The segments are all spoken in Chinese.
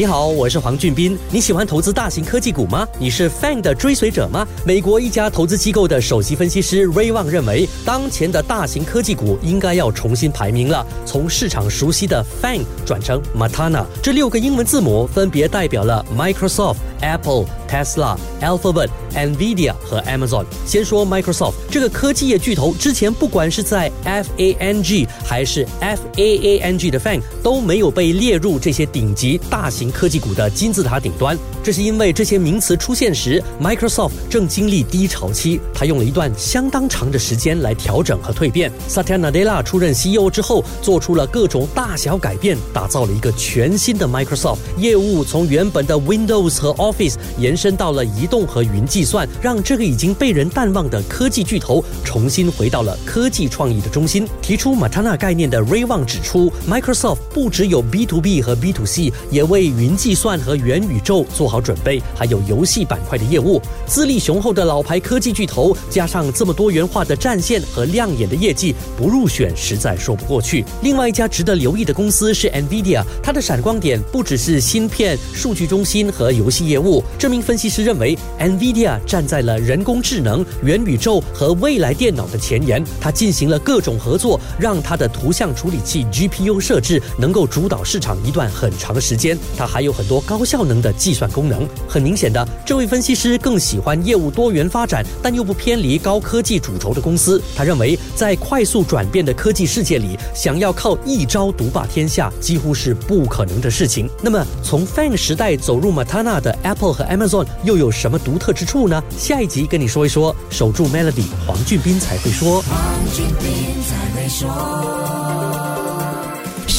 你好，我是黄俊斌。你喜欢投资大型科技股吗？你是 FANG 的追随者吗？美国一家投资机构的首席分析师 Ray Wang 认为，当前的大型科技股应该要重新排名了，从市场熟悉的 FANG 转成 Matana。这六个英文字母分别代表了 Microsoft、Apple、Tesla、Alphabet、Nvidia 和 Amazon。先说 Microsoft 这个科技业巨头，之前不管是在 FANG 还是 FAANG 的 FANG 都没有被列入这些顶级大型。科技股的金字塔顶端，这是因为这些名词出现时，Microsoft 正经历低潮期，他用了一段相当长的时间来调整和蜕变。Satya Nadella 出任 CEO 之后，做出了各种大小改变，打造了一个全新的 Microsoft 业务，从原本的 Windows 和 Office 延伸到了移动和云计算，让这个已经被人淡忘的科技巨头重新回到了科技创意的中心。提出 Matana 概念的 Ray Wang 指出，Microsoft 不只有 B to B 和 B to C，也为云计算和元宇宙做好准备，还有游戏板块的业务。资历雄厚的老牌科技巨头，加上这么多元化的战线和亮眼的业绩，不入选实在说不过去。另外一家值得留意的公司是 Nvidia，它的闪光点不只是芯片、数据中心和游戏业务。这名分析师认为，Nvidia 站在了人工智能、元宇宙和未来电脑的前沿，它进行了各种合作，让它的图像处理器 GPU 设置能够主导市场一段很长的时间。它还有很多高效能的计算功能。很明显的，这位分析师更喜欢业务多元发展，但又不偏离高科技主轴的公司。他认为，在快速转变的科技世界里，想要靠一招独霸天下，几乎是不可能的事情。那么，从 FANG 时代走入 Matana 的 Apple 和 Amazon 又有什么独特之处呢？下一集跟你说一说。守住 Melody，黄俊斌才会说。黄俊斌才会说。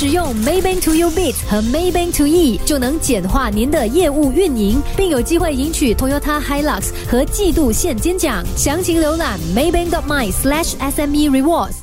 使用 Maybank To You Bit 和 Maybank To E 就能简化您的业务运营，并有机会赢取 Toyota Hilux 和季度现金奖。详情浏览 Maybank.my/SME Rewards。